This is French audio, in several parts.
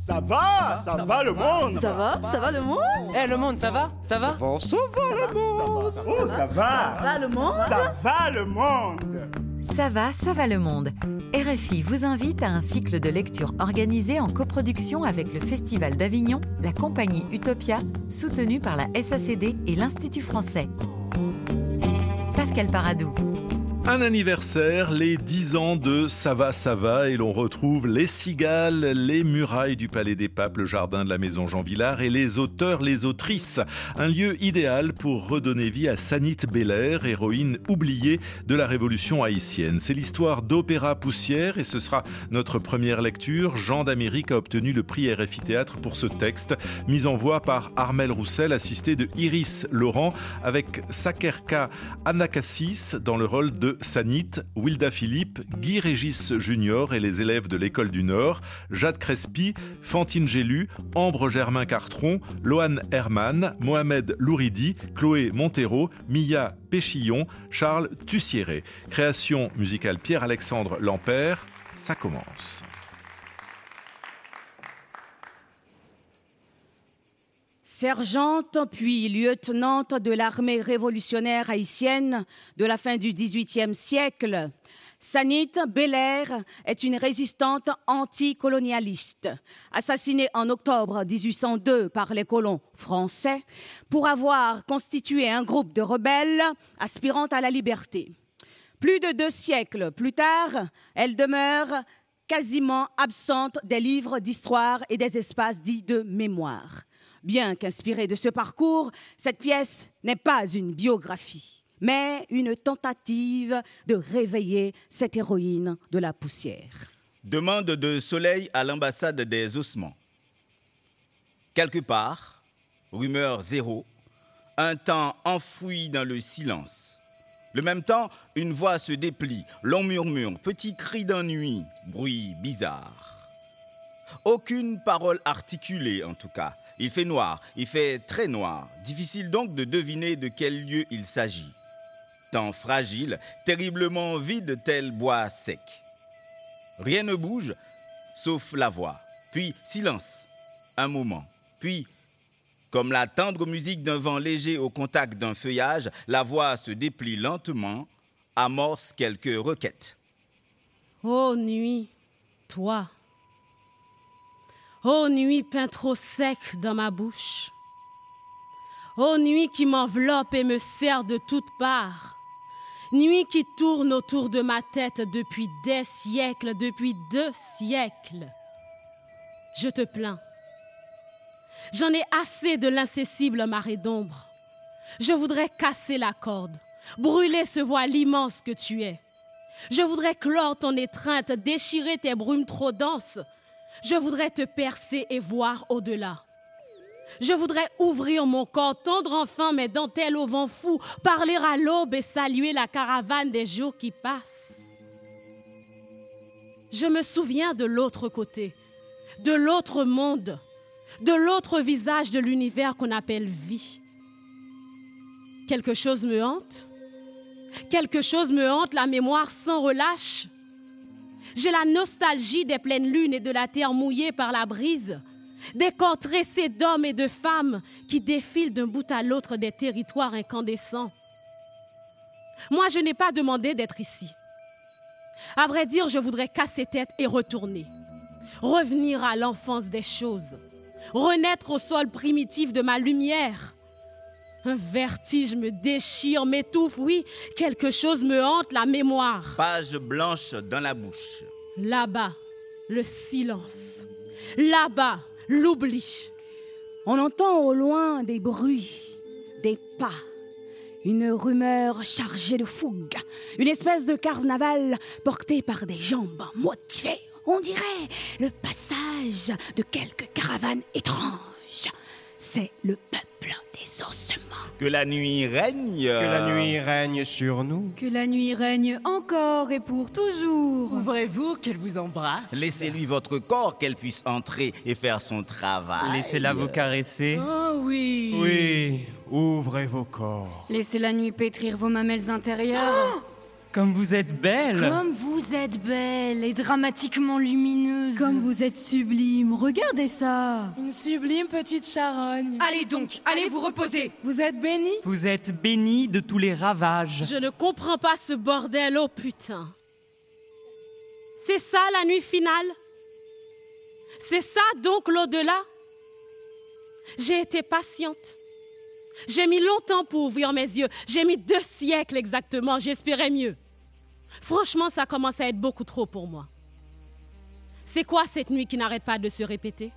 Ça va Ça va le monde. Ça va Ça va le monde? Eh le monde, ça va? Ça va? Ça va le monde. Oh, ça va. Ça va le monde? Ça va le monde. Ça va, ça va le monde. RFI vous invite à un cycle de lecture organisé en coproduction avec le Festival d'Avignon, la compagnie Utopia, soutenue par la SACD et l'Institut français. Pascal Paradou. Un anniversaire, les 10 ans de Ça va, ça va, et l'on retrouve les cigales, les murailles du Palais des Papes, le jardin de la Maison Jean Villard et les auteurs, les autrices. Un lieu idéal pour redonner vie à Sanit Belair, héroïne oubliée de la Révolution haïtienne. C'est l'histoire d'Opéra Poussière et ce sera notre première lecture. Jean d'Amérique a obtenu le prix RFI Théâtre pour ce texte, mis en voix par Armel Roussel, assisté de Iris Laurent, avec Sakerka Anakassis dans le rôle de Sanit, Wilda Philippe, Guy Régis Junior et les élèves de l'École du Nord, Jade Crespi, Fantine Gélu, Ambre Germain Cartron, Loane Herman, Mohamed Louridi, Chloé Montero, Mia Péchillon, Charles Tussiéré. Création musicale Pierre-Alexandre Lampère, ça commence. Sergente puis lieutenante de l'armée révolutionnaire haïtienne de la fin du XVIIIe siècle, Sanit Belair est une résistante anticolonialiste, assassinée en octobre 1802 par les colons français pour avoir constitué un groupe de rebelles aspirant à la liberté. Plus de deux siècles plus tard, elle demeure quasiment absente des livres d'histoire et des espaces dits de mémoire. Bien qu'inspirée de ce parcours, cette pièce n'est pas une biographie, mais une tentative de réveiller cette héroïne de la poussière. Demande de soleil à l'ambassade des ossements. Quelque part, rumeur zéro, un temps enfoui dans le silence. Le même temps, une voix se déplie, long murmure, petit cri d'ennui, bruit bizarre. Aucune parole articulée en tout cas. Il fait noir, il fait très noir. Difficile donc de deviner de quel lieu il s'agit. Temps fragile, terriblement vide tel bois sec. Rien ne bouge, sauf la voix. Puis silence, un moment. Puis, comme la tendre musique d'un vent léger au contact d'un feuillage, la voix se déplie lentement, amorce quelques requêtes. Ô nuit, toi, Ô nuit peint trop sec dans ma bouche. Ô nuit qui m'enveloppe et me serre de toutes parts. Nuit qui tourne autour de ma tête depuis des siècles, depuis deux siècles. Je te plains. J'en ai assez de l'incessible marée d'ombre. Je voudrais casser la corde, brûler ce voile immense que tu es. Je voudrais clore ton étreinte, déchirer tes brumes trop denses, je voudrais te percer et voir au-delà. Je voudrais ouvrir mon corps, tendre enfin mes dentelles au vent fou, parler à l'aube et saluer la caravane des jours qui passent. Je me souviens de l'autre côté, de l'autre monde, de l'autre visage de l'univers qu'on appelle vie. Quelque chose me hante, quelque chose me hante, la mémoire sans relâche. J'ai la nostalgie des pleines lunes et de la terre mouillée par la brise, des corps tressés d'hommes et de femmes qui défilent d'un bout à l'autre des territoires incandescents. Moi, je n'ai pas demandé d'être ici. À vrai dire, je voudrais casser tête et retourner. Revenir à l'enfance des choses. Renaître au sol primitif de ma lumière. Un vertige me déchire, m'étouffe, oui, quelque chose me hante la mémoire. Page blanche dans la bouche. Là-bas, le silence. Là-bas, l'oubli. On entend au loin des bruits, des pas, une rumeur chargée de fougue, une espèce de carnaval porté par des jambes motivées. On dirait le passage de quelques caravanes étranges. C'est le peuple des ossements. Que la nuit règne. Que la nuit règne sur nous. Que la nuit règne encore et pour toujours. Ouvrez-vous, qu'elle vous embrasse. Laissez-lui votre corps qu'elle puisse entrer et faire son travail. Laissez-la vous caresser. Oh oui Oui, ouvrez vos corps. Laissez la nuit pétrir vos mamelles intérieures. Comme vous êtes belle Comme vous êtes belle et dramatiquement lumineuse. Comme vous êtes sublime, regardez ça. Une sublime petite charogne. Allez donc, allez vous reposer. Vous êtes bénie? Vous êtes bénie de tous les ravages. Je ne comprends pas ce bordel, oh putain. C'est ça la nuit finale? C'est ça donc l'au-delà? J'ai été patiente. J'ai mis longtemps pour ouvrir mes yeux. J'ai mis deux siècles exactement. J'espérais mieux. Franchement, ça commence à être beaucoup trop pour moi. C'est quoi cette nuit qui n'arrête pas de se répéter?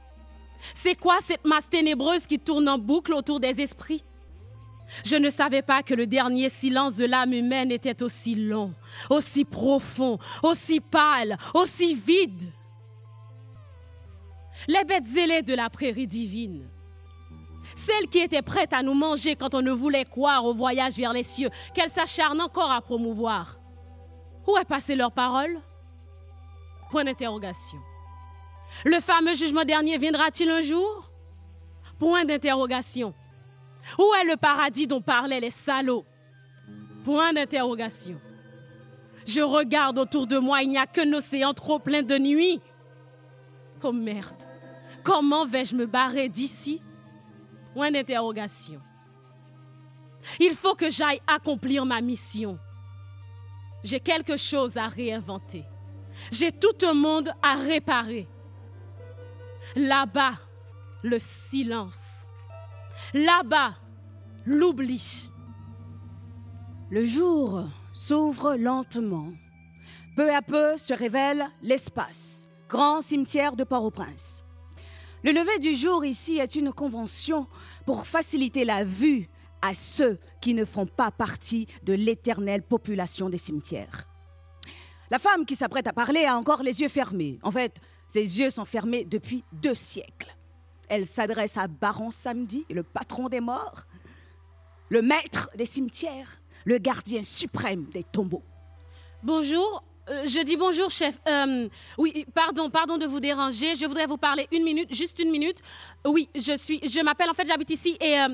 C'est quoi cette masse ténébreuse qui tourne en boucle autour des esprits? Je ne savais pas que le dernier silence de l'âme humaine était aussi long, aussi profond, aussi pâle, aussi vide. Les bêtes zélées de la prairie divine celles qui étaient prêtes à nous manger quand on ne voulait croire au voyage vers les cieux, qu'elles s'acharnent encore à promouvoir. Où est passée leur parole? Point d'interrogation. Le fameux jugement dernier viendra-t-il un jour? Point d'interrogation. Où est le paradis dont parlaient les salauds? Point d'interrogation. Je regarde autour de moi, il n'y a qu'un océan trop plein de nuit. Oh merde, comment vais-je me barrer d'ici? Point d'interrogation. Il faut que j'aille accomplir ma mission. J'ai quelque chose à réinventer. J'ai tout un monde à réparer. Là-bas, le silence. Là-bas, l'oubli. Le jour s'ouvre lentement. Peu à peu se révèle l'espace. Grand cimetière de Port-au-Prince. Le lever du jour ici est une convention pour faciliter la vue à ceux qui ne font pas partie de l'éternelle population des cimetières. La femme qui s'apprête à parler a encore les yeux fermés. En fait, ses yeux sont fermés depuis deux siècles. Elle s'adresse à Baron Samedi, le patron des morts, le maître des cimetières, le gardien suprême des tombeaux. Bonjour, euh, je dis bonjour, chef. Euh, oui, pardon, pardon de vous déranger. Je voudrais vous parler une minute, juste une minute. Oui, je suis, je m'appelle, en fait, j'habite ici et. Euh,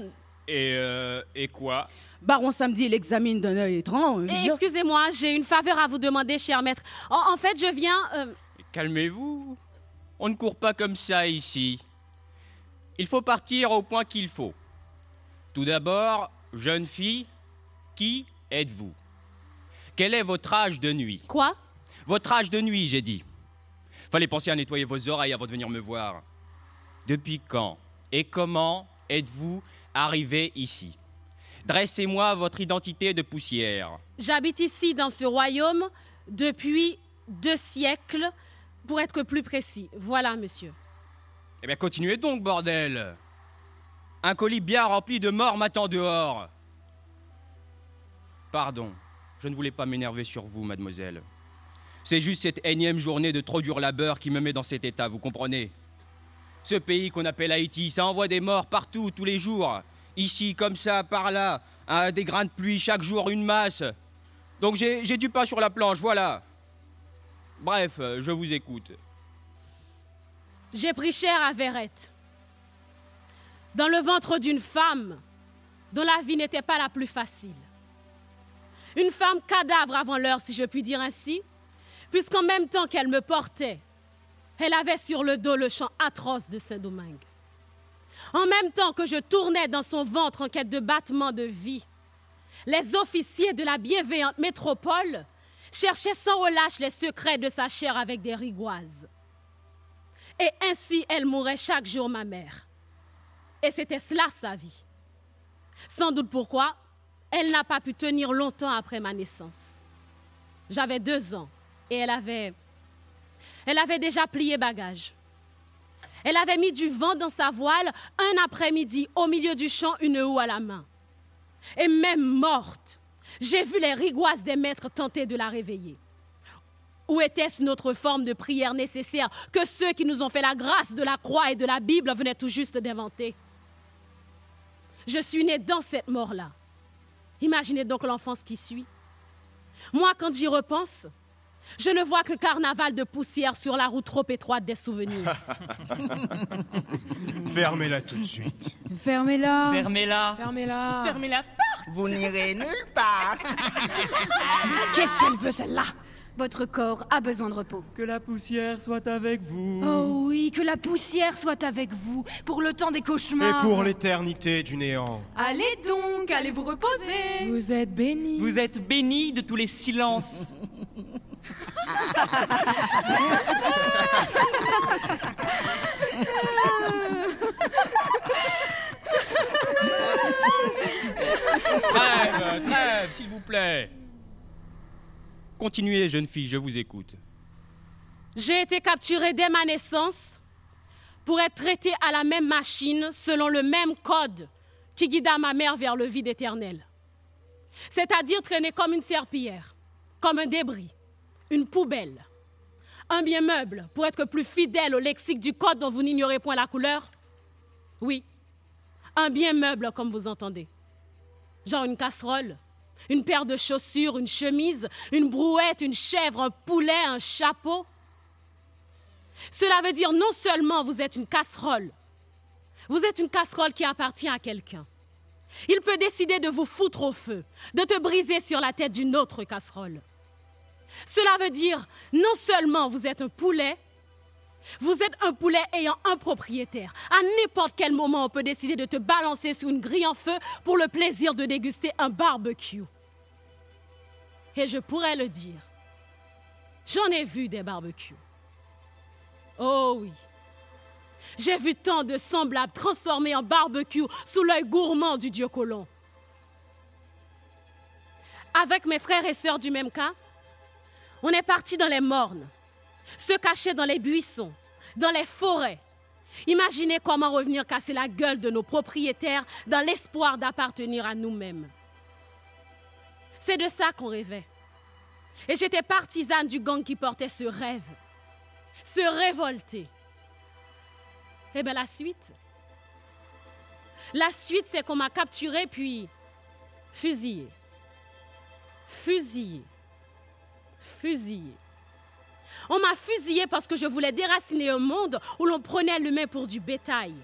et, euh, et quoi? Baron Samedi l'examine d'un œil étrange. Excusez-moi, j'ai une faveur à vous demander, cher maître. En, en fait, je viens. euh, Calmez-vous. On ne court pas comme ça ici. Il faut partir au point qu'il faut. Tout d'abord, jeune fille, qui êtes-vous? Quel est votre âge de nuit Quoi Votre âge de nuit, j'ai dit. Fallait penser à nettoyer vos oreilles avant de venir me voir. Depuis quand et comment êtes-vous arrivé ici? Dressez-moi votre identité de poussière. J'habite ici, dans ce royaume, depuis deux siècles, pour être plus précis. Voilà, monsieur. Eh bien, continuez donc, bordel Un colis bien rempli de morts m'attend dehors. Pardon, je ne voulais pas m'énerver sur vous, mademoiselle. C'est juste cette énième journée de trop dur labeur qui me met dans cet état, vous comprenez? Ce pays qu'on appelle Haïti, ça envoie des morts partout, tous les jours. Ici, comme ça, par là, des grains de pluie, chaque jour une masse. Donc j'ai du pain sur la planche, voilà. Bref, je vous écoute. J'ai pris cher à Verrette. Dans le ventre d'une femme dont la vie n'était pas la plus facile. Une femme cadavre avant l'heure, si je puis dire ainsi, puisqu'en même temps qu'elle me portait, elle avait sur le dos le chant atroce de Saint-Domingue. En même temps que je tournais dans son ventre en quête de battement de vie, les officiers de la bienveillante métropole cherchaient sans relâche les secrets de sa chair avec des rigoises. Et ainsi elle mourait chaque jour, ma mère. Et c'était cela sa vie. Sans doute pourquoi elle n'a pas pu tenir longtemps après ma naissance. J'avais deux ans et elle avait. Elle avait déjà plié bagage. Elle avait mis du vent dans sa voile un après-midi au milieu du champ, une houe à la main. Et même morte, j'ai vu les rigoises des maîtres tenter de la réveiller. Où était-ce notre forme de prière nécessaire que ceux qui nous ont fait la grâce de la croix et de la Bible venaient tout juste d'inventer? Je suis née dans cette mort-là. Imaginez donc l'enfance qui suit. Moi, quand j'y repense, je ne vois que carnaval de poussière sur la route trop étroite des souvenirs. Fermez-la tout de suite. Fermez-la. Fermez-la. Fermez-la. Fermez la porte vous n'irez nulle part. Qu'est-ce qu'elle veut, celle-là? Votre corps a besoin de repos. Que la poussière soit avec vous. Oh oui, que la poussière soit avec vous pour le temps des Et cauchemars. pour l'éternité du néant. Allez donc, allez vous reposer. Vous êtes béni. Vous êtes béni de tous les silences. Trêve, trêve, s'il vous plaît. Continuez, jeune fille, je vous écoute. J'ai été capturée dès ma naissance pour être traitée à la même machine selon le même code qui guida ma mère vers le vide éternel. C'est-à-dire traînée comme une serpillière, comme un débris, une poubelle, un bien meuble pour être plus fidèle au lexique du code dont vous n'ignorez point la couleur. Oui, un bien meuble comme vous entendez. Genre une casserole, une paire de chaussures, une chemise, une brouette, une chèvre, un poulet, un chapeau. Cela veut dire non seulement vous êtes une casserole, vous êtes une casserole qui appartient à quelqu'un. Il peut décider de vous foutre au feu, de te briser sur la tête d'une autre casserole. Cela veut dire non seulement vous êtes un poulet, vous êtes un poulet ayant un propriétaire. À n'importe quel moment, on peut décider de te balancer sur une grille en feu pour le plaisir de déguster un barbecue. Et je pourrais le dire. J'en ai vu des barbecues. Oh oui. J'ai vu tant de semblables transformés en barbecue sous l'œil gourmand du dieu colon. Avec mes frères et sœurs du même cas, on est parti dans les mornes, se cacher dans les buissons, dans les forêts. Imaginez comment revenir casser la gueule de nos propriétaires dans l'espoir d'appartenir à nous-mêmes. C'est de ça qu'on rêvait. Et j'étais partisane du gang qui portait ce rêve, se révolter. Eh bien, la suite La suite, c'est qu'on m'a capturé puis fusillé. Fusillé. Fusillé. On m'a fusillé parce que je voulais déraciner un monde où l'on prenait l'humain pour du bétail.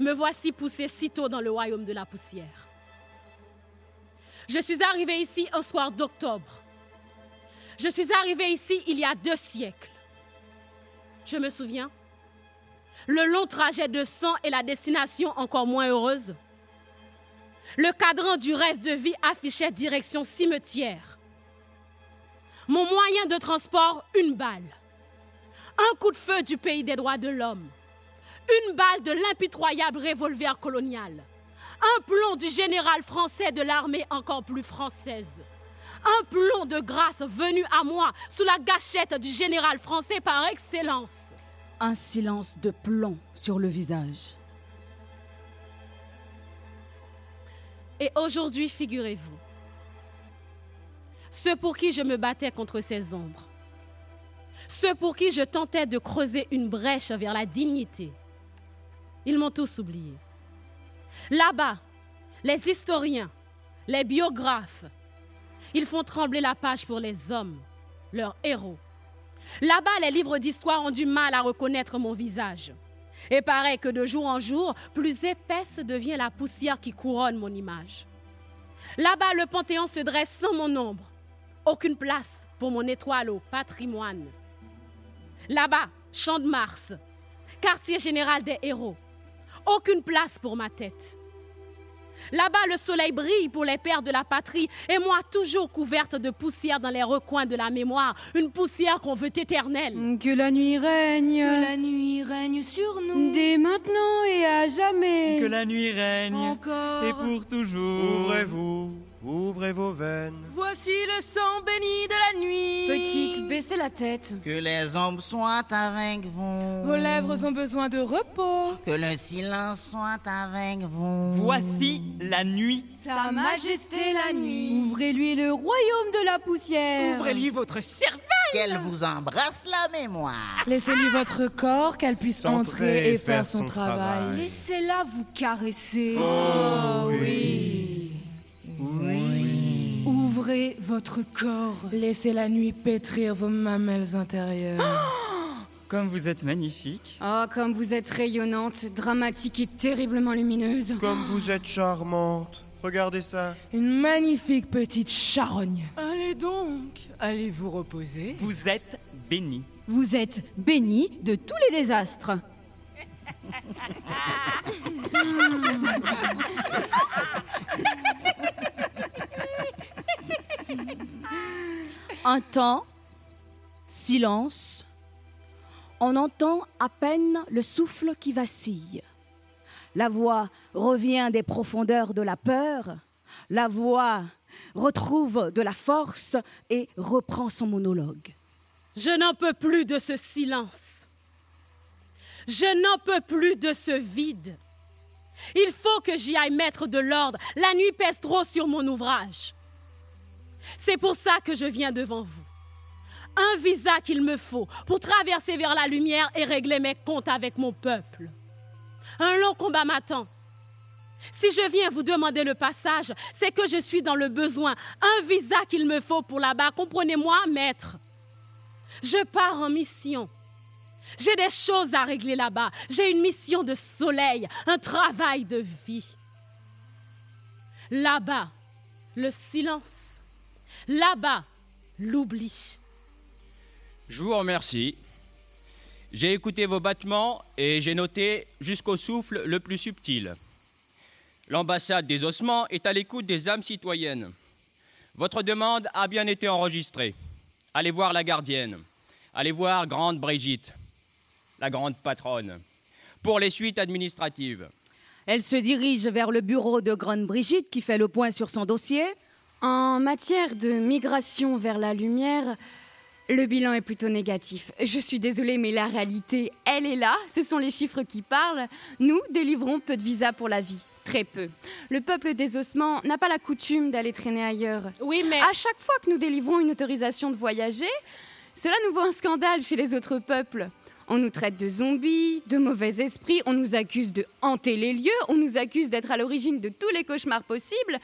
Me voici poussé si tôt dans le royaume de la poussière. Je suis arrivée ici un soir d'octobre. Je suis arrivée ici il y a deux siècles. Je me souviens. Le long trajet de sang et la destination encore moins heureuse. Le cadran du rêve de vie affichait direction cimetière. Mon moyen de transport, une balle. Un coup de feu du pays des droits de l'homme. Une balle de l'impitoyable revolver colonial. Un plomb du général français de l'armée encore plus française. Un plomb de grâce venu à moi sous la gâchette du général français par excellence. Un silence de plomb sur le visage. Et aujourd'hui, figurez-vous, ceux pour qui je me battais contre ces ombres, ceux pour qui je tentais de creuser une brèche vers la dignité, ils m'ont tous oublié. Là-bas, les historiens, les biographes, ils font trembler la page pour les hommes, leurs héros. Là-bas, les livres d'histoire ont du mal à reconnaître mon visage. Et pareil que de jour en jour, plus épaisse devient la poussière qui couronne mon image. Là-bas, le Panthéon se dresse sans mon ombre. Aucune place pour mon étoile au patrimoine. Là-bas, Champ de Mars, quartier général des héros. Aucune place pour ma tête. Là-bas, le soleil brille pour les pères de la patrie et moi toujours couverte de poussière dans les recoins de la mémoire, une poussière qu'on veut éternelle. Que la nuit règne. Que la nuit règne sur nous. Dès maintenant et à jamais. Que la nuit règne. Encore. Et pour toujours. Ouvrez-vous, ouvrez vos veines. Voici le sang béni de la nuit. Petite, baissez la tête. Que les ombres soient avec vous. Vos lèvres ont besoin de repos. Que le silence soit avec vous. Voici la nuit. Sa Majesté la nuit. Ouvrez-lui le royaume de la poussière. Ouvrez-lui votre cervelle. Qu'elle vous embrasse la mémoire. Laissez-lui votre corps, qu'elle puisse entrer et faire son travail. Laissez-la vous caresser. Oh oui. Ouvrez votre corps. Laissez la nuit pétrir vos mamelles intérieures. Comme vous êtes magnifique. Oh, comme vous êtes rayonnante, dramatique et terriblement lumineuse. Comme vous êtes charmante. Regardez ça. Une magnifique petite charogne. Allez donc, allez vous reposer. Vous êtes bénie. Vous êtes bénie de tous les désastres. Un temps, silence. On entend à peine le souffle qui vacille. La voix revient des profondeurs de la peur. La voix retrouve de la force et reprend son monologue. Je n'en peux plus de ce silence. Je n'en peux plus de ce vide. Il faut que j'y aille mettre de l'ordre. La nuit pèse trop sur mon ouvrage. C'est pour ça que je viens devant vous. Un visa qu'il me faut pour traverser vers la lumière et régler mes comptes avec mon peuple. Un long combat m'attend. Si je viens vous demander le passage, c'est que je suis dans le besoin. Un visa qu'il me faut pour là-bas. Comprenez-moi, maître. Je pars en mission. J'ai des choses à régler là-bas. J'ai une mission de soleil, un travail de vie. Là-bas, le silence. Là-bas, l'oubli. Je vous remercie. J'ai écouté vos battements et j'ai noté jusqu'au souffle le plus subtil. L'ambassade des ossements est à l'écoute des âmes citoyennes. Votre demande a bien été enregistrée. Allez voir la gardienne. Allez voir Grande Brigitte, la grande patronne, pour les suites administratives. Elle se dirige vers le bureau de Grande Brigitte qui fait le point sur son dossier. En matière de migration vers la lumière, le bilan est plutôt négatif. Je suis désolée, mais la réalité, elle est là. Ce sont les chiffres qui parlent. Nous délivrons peu de visas pour la vie. Très peu. Le peuple des ossements n'a pas la coutume d'aller traîner ailleurs. Oui, mais. À chaque fois que nous délivrons une autorisation de voyager, cela nous vaut un scandale chez les autres peuples. On nous traite de zombies, de mauvais esprits, on nous accuse de hanter les lieux, on nous accuse d'être à l'origine de tous les cauchemars possibles.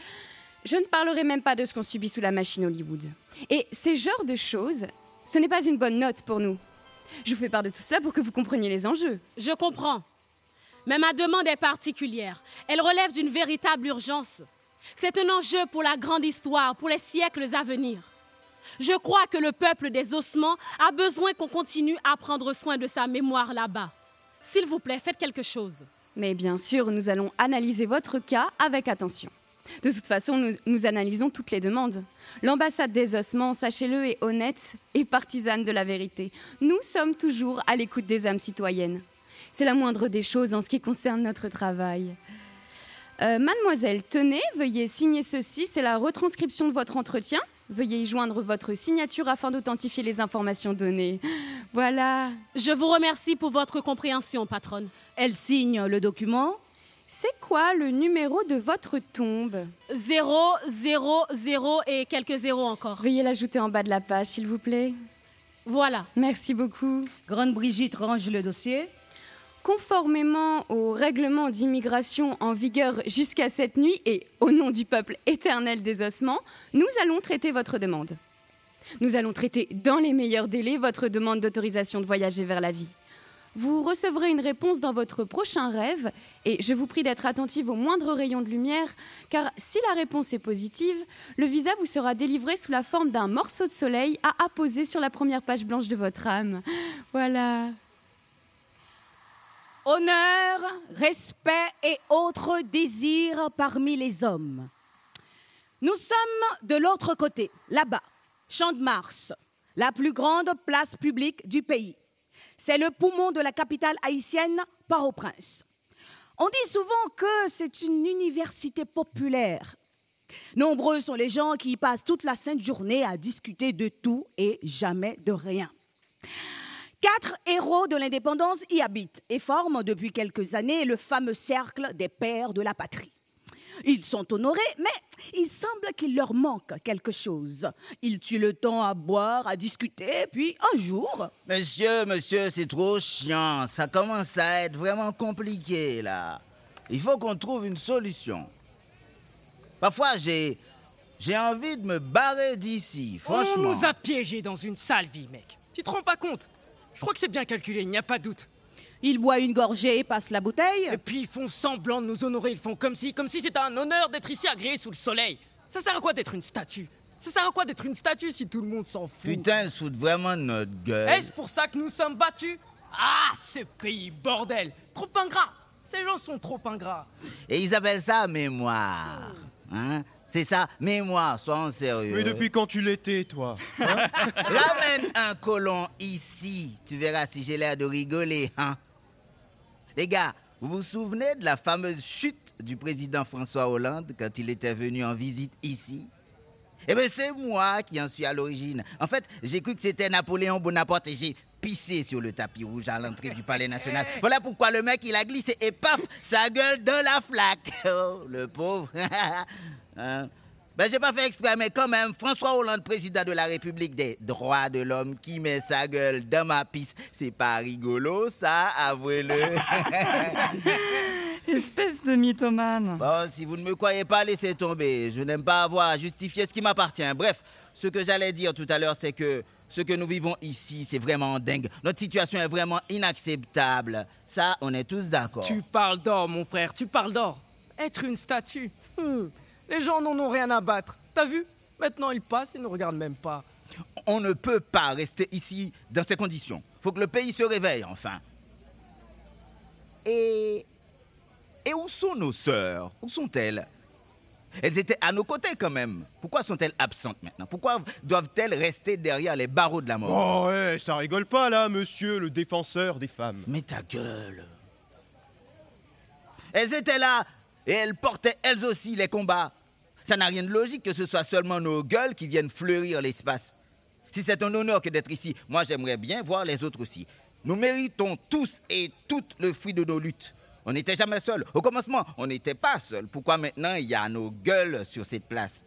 Je ne parlerai même pas de ce qu'on subit sous la machine Hollywood. Et ces genres de choses, ce n'est pas une bonne note pour nous. Je vous fais part de tout cela pour que vous compreniez les enjeux. Je comprends. Mais ma demande est particulière. Elle relève d'une véritable urgence. C'est un enjeu pour la grande histoire, pour les siècles à venir. Je crois que le peuple des ossements a besoin qu'on continue à prendre soin de sa mémoire là-bas. S'il vous plaît, faites quelque chose. Mais bien sûr, nous allons analyser votre cas avec attention. De toute façon, nous, nous analysons toutes les demandes. L'ambassade des ossements, sachez-le, est honnête et partisane de la vérité. Nous sommes toujours à l'écoute des âmes citoyennes. C'est la moindre des choses en ce qui concerne notre travail. Euh, mademoiselle, tenez, veuillez signer ceci, c'est la retranscription de votre entretien. Veuillez y joindre votre signature afin d'authentifier les informations données. Voilà. Je vous remercie pour votre compréhension, patronne. Elle signe le document. C'est quoi le numéro de votre tombe 0, 0, 0 et quelques zéros encore. Veuillez l'ajouter en bas de la page, s'il vous plaît. Voilà. Merci beaucoup. Grande Brigitte range le dossier. Conformément au règlement d'immigration en vigueur jusqu'à cette nuit et au nom du peuple éternel des ossements, nous allons traiter votre demande. Nous allons traiter dans les meilleurs délais votre demande d'autorisation de voyager vers la vie. Vous recevrez une réponse dans votre prochain rêve et je vous prie d'être attentive au moindre rayon de lumière car si la réponse est positive, le visa vous sera délivré sous la forme d'un morceau de soleil à apposer sur la première page blanche de votre âme. Voilà. Honneur, respect et autres désirs parmi les hommes. Nous sommes de l'autre côté, là-bas, Champ de Mars, la plus grande place publique du pays. C'est le poumon de la capitale haïtienne, Port-au-Prince. On dit souvent que c'est une université populaire. Nombreux sont les gens qui y passent toute la sainte journée à discuter de tout et jamais de rien. Quatre héros de l'indépendance y habitent et forment depuis quelques années le fameux cercle des pères de la patrie. Ils sont honorés, mais il semble qu'il leur manque quelque chose. Ils tuent le temps à boire, à discuter, puis un jour... Monsieur, monsieur, c'est trop chiant. Ça commence à être vraiment compliqué, là. Il faut qu'on trouve une solution. Parfois, j'ai... J'ai envie de me barrer d'ici, franchement. On nous a piégés dans une sale vie, mec. Tu te rends pas compte? Je crois que c'est bien calculé, il n'y a pas de doute. Il boit une gorgée et passe la bouteille. Et puis ils font semblant de nous honorer, ils font comme si, comme si c'était un honneur d'être ici agréé sous le soleil. Ça sert à quoi d'être une statue? Ça sert à quoi d'être une statue si tout le monde s'en fout? Putain, ils foutent vraiment notre gueule. Est-ce pour ça que nous sommes battus? Ah, ce pays, bordel Trop ingrat Ces gens sont trop ingrats. Et ils appellent ça mémoire. Hein? C'est ça, mémoire, sois en sérieux. Mais depuis quand tu l'étais, toi hein? Ramène un colon ici, tu verras si j'ai l'air de rigoler, hein? Les gars, vous vous souvenez de la fameuse chute du président François Hollande quand il était venu en visite ici? Eh bien, c'est moi qui en suis à l'origine. En fait, j'ai cru que c'était Napoléon Bonaparte et j'ai pissé sur le tapis rouge à l'entrée du palais national. Voilà pourquoi le mec, il a glissé et paf, sa gueule de la flaque. Oh, le pauvre. Hein? Ben, j'ai pas fait exprès, mais quand même, François Hollande, président de la République des droits de l'homme, qui met sa gueule dans ma piste, c'est pas rigolo, ça, avouez-le. Espèce de mythomane. Bon, si vous ne me croyez pas, laissez tomber. Je n'aime pas avoir à justifier ce qui m'appartient. Bref, ce que j'allais dire tout à l'heure, c'est que ce que nous vivons ici, c'est vraiment dingue. Notre situation est vraiment inacceptable. Ça, on est tous d'accord. Tu parles d'or, mon frère, tu parles d'or. Être une statue. hum, Les gens n'en ont rien à battre. T'as vu? Maintenant, ils passent, ils ne regardent même pas. On ne peut pas rester ici dans ces conditions. Faut que le pays se réveille, enfin. Et. Et où sont nos sœurs? Où sont-elles? Elles étaient à nos côtés quand même. Pourquoi sont-elles absentes maintenant? Pourquoi doivent-elles rester derrière les barreaux de la mort? Oh ouais, ça rigole pas là, monsieur le défenseur des femmes. Mais ta gueule Elles étaient là et elles portaient elles aussi les combats. Ça n'a rien de logique que ce soit seulement nos gueules qui viennent fleurir l'espace. Si c'est un honneur que d'être ici, moi j'aimerais bien voir les autres aussi. Nous méritons tous et toutes le fruit de nos luttes. On n'était jamais seuls. Au commencement, on n'était pas seuls. Pourquoi maintenant il y a nos gueules sur cette place?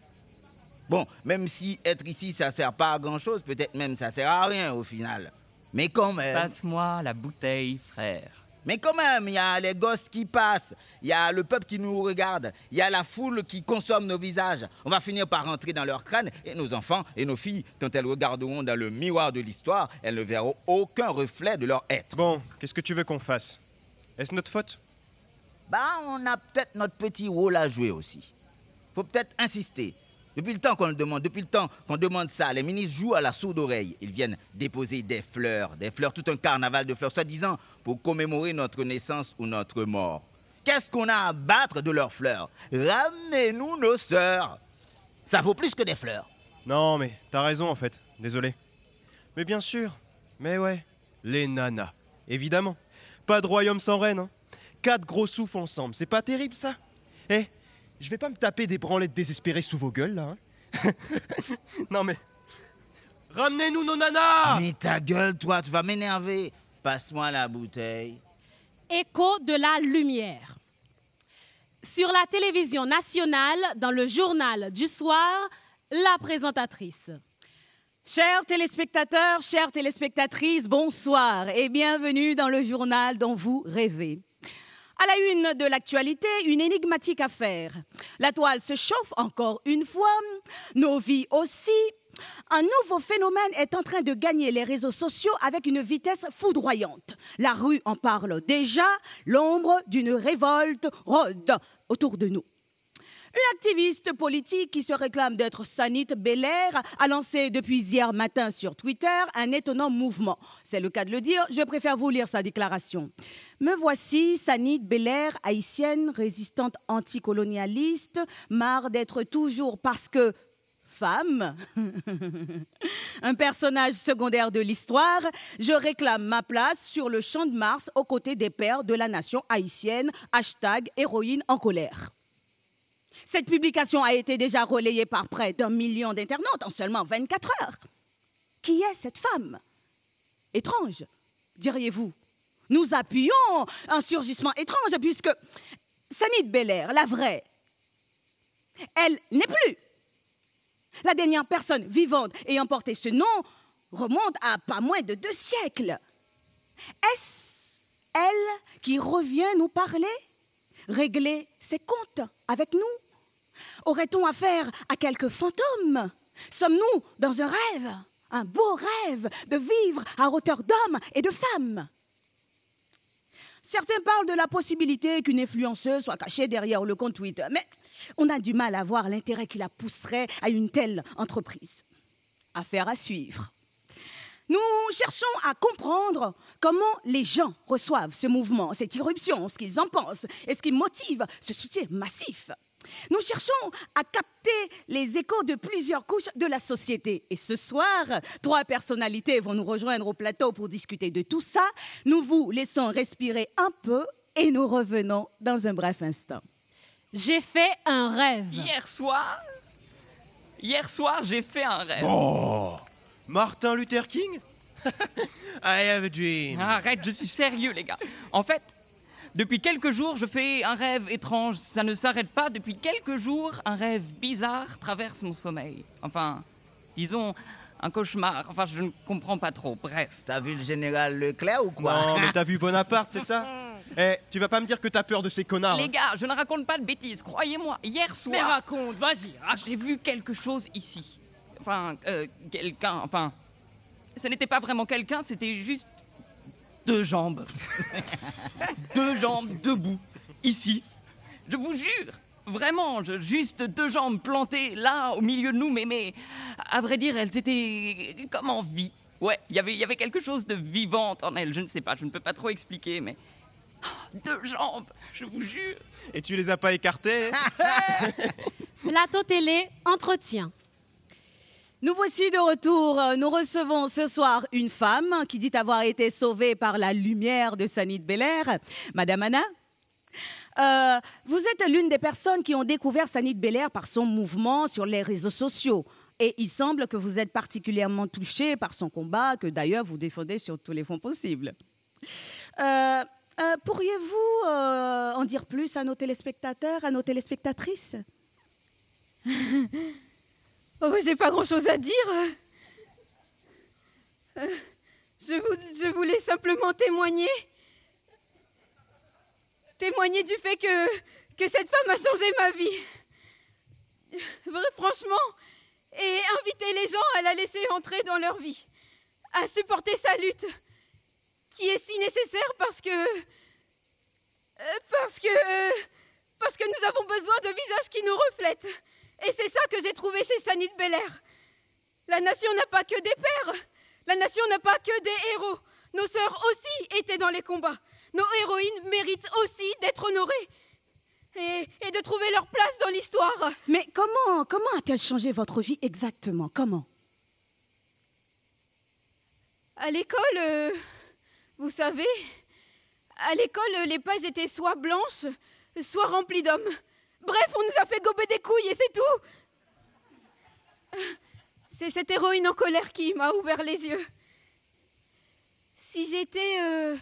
Bon, même si être ici, ça sert pas à grand-chose, peut-être même ça sert à rien au final. Mais quand même... Passe-moi la bouteille, frère. Mais quand même, il y a les gosses qui passent, il y a le peuple qui nous regarde, il y a la foule qui consomme nos visages. On va finir par rentrer dans leur crâne et nos enfants et nos filles, quand elles regarderont dans le miroir de l'histoire, elles ne verront aucun reflet de leur être. Bon, qu'est-ce que tu veux qu'on fasse? Est-ce notre faute? Bah, on a peut-être notre petit rôle à jouer aussi. Faut peut-être insister. Depuis le temps qu'on le demande, depuis le temps qu'on demande ça, les ministres jouent à la sourde oreille. Ils viennent déposer des fleurs, des fleurs, tout un carnaval de fleurs, soi-disant pour commémorer notre naissance ou notre mort. Qu'est-ce qu'on a à battre de leurs fleurs? Ramenez-nous nos sœurs. Ça vaut plus que des fleurs. Non, mais t'as raison en fait. Désolé. Mais bien sûr. Mais ouais. Les nanas. Évidemment. Pas de royaume sans reine. Hein. Quatre gros souffles ensemble. C'est pas terrible ça? Eh, je vais pas me taper des branlettes désespérées sous vos gueules là. hein. non mais. Ramenez-nous nos nanas Mais ta gueule, toi, tu vas m'énerver. Passe-moi la bouteille. Écho de la lumière. Sur la télévision nationale, dans le journal du soir, la présentatrice. Chers téléspectateurs, chères téléspectatrices, bonsoir et bienvenue dans le journal dont vous rêvez. À la une de l'actualité, une énigmatique affaire. La toile se chauffe encore une fois, nos vies aussi. Un nouveau phénomène est en train de gagner les réseaux sociaux avec une vitesse foudroyante. La rue en parle déjà, l'ombre d'une révolte rôde autour de nous. Une activiste politique qui se réclame d'être Sanit Belair a lancé depuis hier matin sur Twitter un étonnant mouvement. C'est le cas de le dire, je préfère vous lire sa déclaration. Me voici, Sanit Belair, haïtienne, résistante anticolonialiste, marre d'être toujours parce que femme, un personnage secondaire de l'histoire, je réclame ma place sur le champ de Mars aux côtés des pères de la nation haïtienne, hashtag héroïne en colère. Cette publication a été déjà relayée par près d'un million d'internautes en seulement 24 heures. Qui est cette femme? Étrange, diriez-vous. Nous appuyons un surgissement étrange puisque Sanit Belair, la vraie, elle n'est plus. La dernière personne vivante ayant porté ce nom remonte à pas moins de deux siècles. Est-ce elle qui revient nous parler? Régler ses comptes avec nous? Aurait-on affaire à quelques fantômes? Sommes-nous dans un rêve un beau rêve de vivre à hauteur d'hommes et de femmes. Certains parlent de la possibilité qu'une influenceuse soit cachée derrière le compte Twitter, mais on a du mal à voir l'intérêt qui la pousserait à une telle entreprise. Affaire à suivre. Nous cherchons à comprendre comment les gens reçoivent ce mouvement, cette irruption, ce qu'ils en pensent et ce qui motive ce soutien massif. Nous cherchons à capter les échos de plusieurs couches de la société. Et ce soir, trois personnalités vont nous rejoindre au plateau pour discuter de tout ça. Nous vous laissons respirer un peu et nous revenons dans un bref instant. J'ai fait un rêve. Hier soir Hier soir, j'ai fait un rêve. Oh Martin Luther King? I have a dream. Arrête, je suis sérieux, les gars. En fait, depuis quelques jours, je fais un rêve étrange. Ça ne s'arrête pas. Depuis quelques jours, un rêve bizarre traverse mon sommeil. Enfin, disons, un cauchemar. Enfin, je ne comprends pas trop. Bref. T'as vu le général Leclerc ou quoi? Non, mais t'as vu Bonaparte, c'est ça? Eh, tu vas pas me dire que t'as peur de ces connards Les hein gars, je ne raconte pas de bêtises, croyez-moi. Hier soir. Mais raconte, vas-y. J'ai vu quelque chose ici. Enfin, euh, quelqu'un. Enfin, ce n'était pas vraiment quelqu'un, c'était juste deux jambes. deux jambes debout, ici. Je vous jure, vraiment, je- juste deux jambes plantées là, au milieu de nous, mais, mais à vrai dire, elles étaient comme en vie. Ouais, il y avait- il y avait quelque chose de vivant en elles, je ne sais pas, je ne peux pas trop expliquer, mais. Oh, Deux jambes, je vous jure. Et tu les as pas écartés Plateau télé, entretien. Nous voici de retour. Nous recevons ce soir une femme qui dit avoir été sauvée par la lumière de Sanit Belair, Madame Anna. Euh, vous êtes l'une des personnes qui ont découvert Sanit Belair par son mouvement sur les réseaux sociaux. Et il semble que vous êtes particulièrement touchée par son combat, que d'ailleurs vous défendez sur tous les fonds possibles. Euh, euh, Pourriez-vous en dire plus à nos téléspectateurs, à nos téléspectatrices? Oh, bah, j'ai pas grand chose à dire. Euh, je, je voulais simplement témoigner. Témoigner du fait que, cette femme a changé ma vie. Franchement. Et inviter les gens à la laisser entrer dans leur vie. À supporter sa lutte. Qui est si nécessaire parce que. euh, Parce que. Parce que nous avons besoin de visages qui nous reflètent. Et c'est ça que j'ai trouvé chez Sanit Belair. La nation n'a pas que des pères. La nation n'a pas que des héros. Nos sœurs aussi étaient dans les combats. Nos héroïnes méritent aussi d'être honorées. Et, et de trouver leur place dans l'histoire. Mais comment, comment a-t-elle changé votre vie exactement? Comment? À l'école, euh, vous savez, à l'école, les pages étaient soit blanches, soit remplies d'hommes. Bref, on nous a fait gober des couilles et c'est tout. C'est cette héroïne en colère qui m'a ouvert les yeux. Si j'étais euh,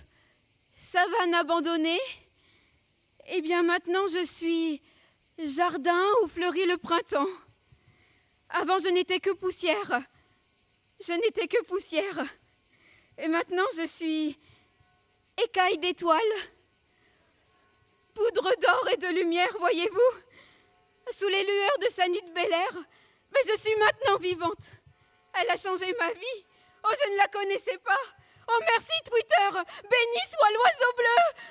savane abandonnée, eh bien maintenant je suis jardin où fleurit le printemps. Avant, je n'étais que poussière. Je n'étais que poussière. Et maintenant, je suis écaille d'étoiles, poudre d'or et de lumière, voyez-vous? Sous les lueurs de Sanit Belair. Mais je suis maintenant vivante. Elle a changé ma vie. Oh, je ne la connaissais pas. Oh, merci Twitter. Béni soit l'oiseau bleu.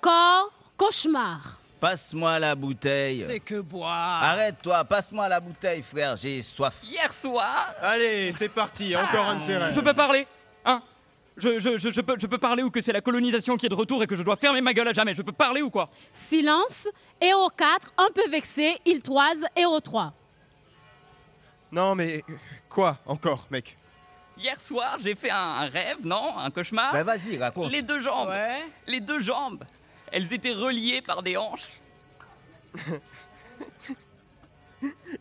Corps, cauchemar. Passe-moi la bouteille. C'est que boire. Arrête-toi, passe-moi la bouteille, frère, j'ai soif. Hier soir. Allez, c'est parti, encore un de ces rêves. Je peux parler Hein? Je, je, je, je peux, je peux parler ou que c'est la colonisation qui est de retour et que je dois fermer ma gueule à jamais Je peux parler ou quoi? Silence. Héros 4, un peu vexé, il toise, héros 3. Non, mais quoi encore, mec? Hier soir, j'ai fait un rêve, non? Un cauchemar? Bah vas-y, raconte. Les deux jambes Ouais. Les deux jambes Elles étaient reliées par des hanches.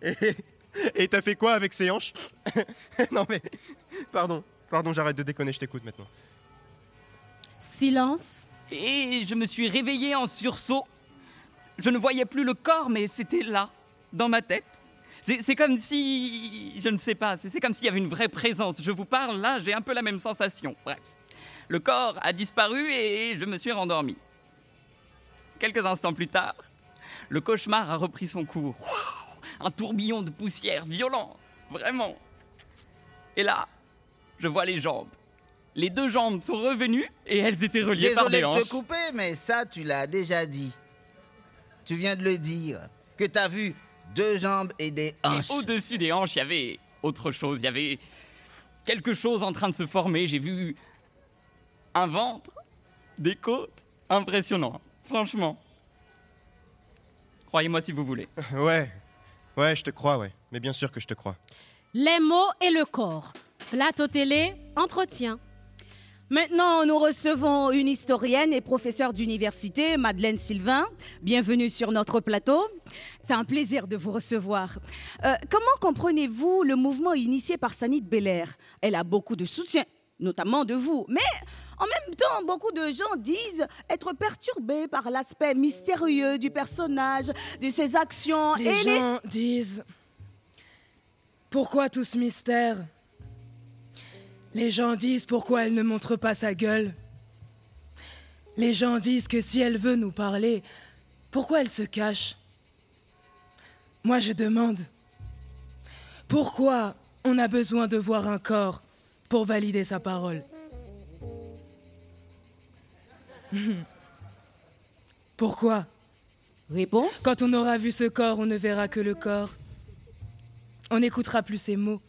Et et t'as fait quoi avec ces hanches? Non mais, pardon, pardon, j'arrête de déconner, je t'écoute maintenant. Silence. Et je me suis réveillé en sursaut. Je ne voyais plus le corps, mais c'était là, dans ma tête. C'est comme si. Je ne sais pas, c'est comme s'il y avait une vraie présence. Je vous parle là, j'ai un peu la même sensation. Bref. Le corps a disparu et je me suis rendormi. Quelques instants plus tard, le cauchemar a repris son cours. Un tourbillon de poussière violent. Vraiment. Et là, je vois les jambes. Les deux jambes sont revenues et elles étaient reliées par Désolé des de te hanches. couper, mais ça, tu l'as déjà dit. Tu viens de le dire. Que t'as vu deux jambes et des Et hanches. au-dessus des hanches, il y avait autre chose. Il y avait quelque chose en train de se former. J'ai vu un ventre, des côtes. Impressionnant, franchement. Croyez-moi si vous voulez. Ouais, ouais, je te crois, ouais. Mais bien sûr que je te crois. Les mots et le corps. Plateau télé, entretien. Maintenant, nous recevons une historienne et professeure d'université, Madeleine Sylvain. Bienvenue sur notre plateau. C'est un plaisir de vous recevoir. Euh, comment comprenez-vous le mouvement initié par Sanit Belair? Elle a beaucoup de soutien, notamment de vous. Mais en même temps, beaucoup de gens disent être perturbés par l'aspect mystérieux du personnage, de ses actions Les et gens disent Pourquoi tout ce mystère? Les gens disent pourquoi elle ne montre pas sa gueule. Les gens disent que si elle veut nous parler, pourquoi elle se cache? Moi je demande Pourquoi on a besoin de voir un corps pour valider sa parole? Pourquoi? Réponse? Quand on aura vu ce corps, on ne verra que le corps. On n'écoutera plus ses mots.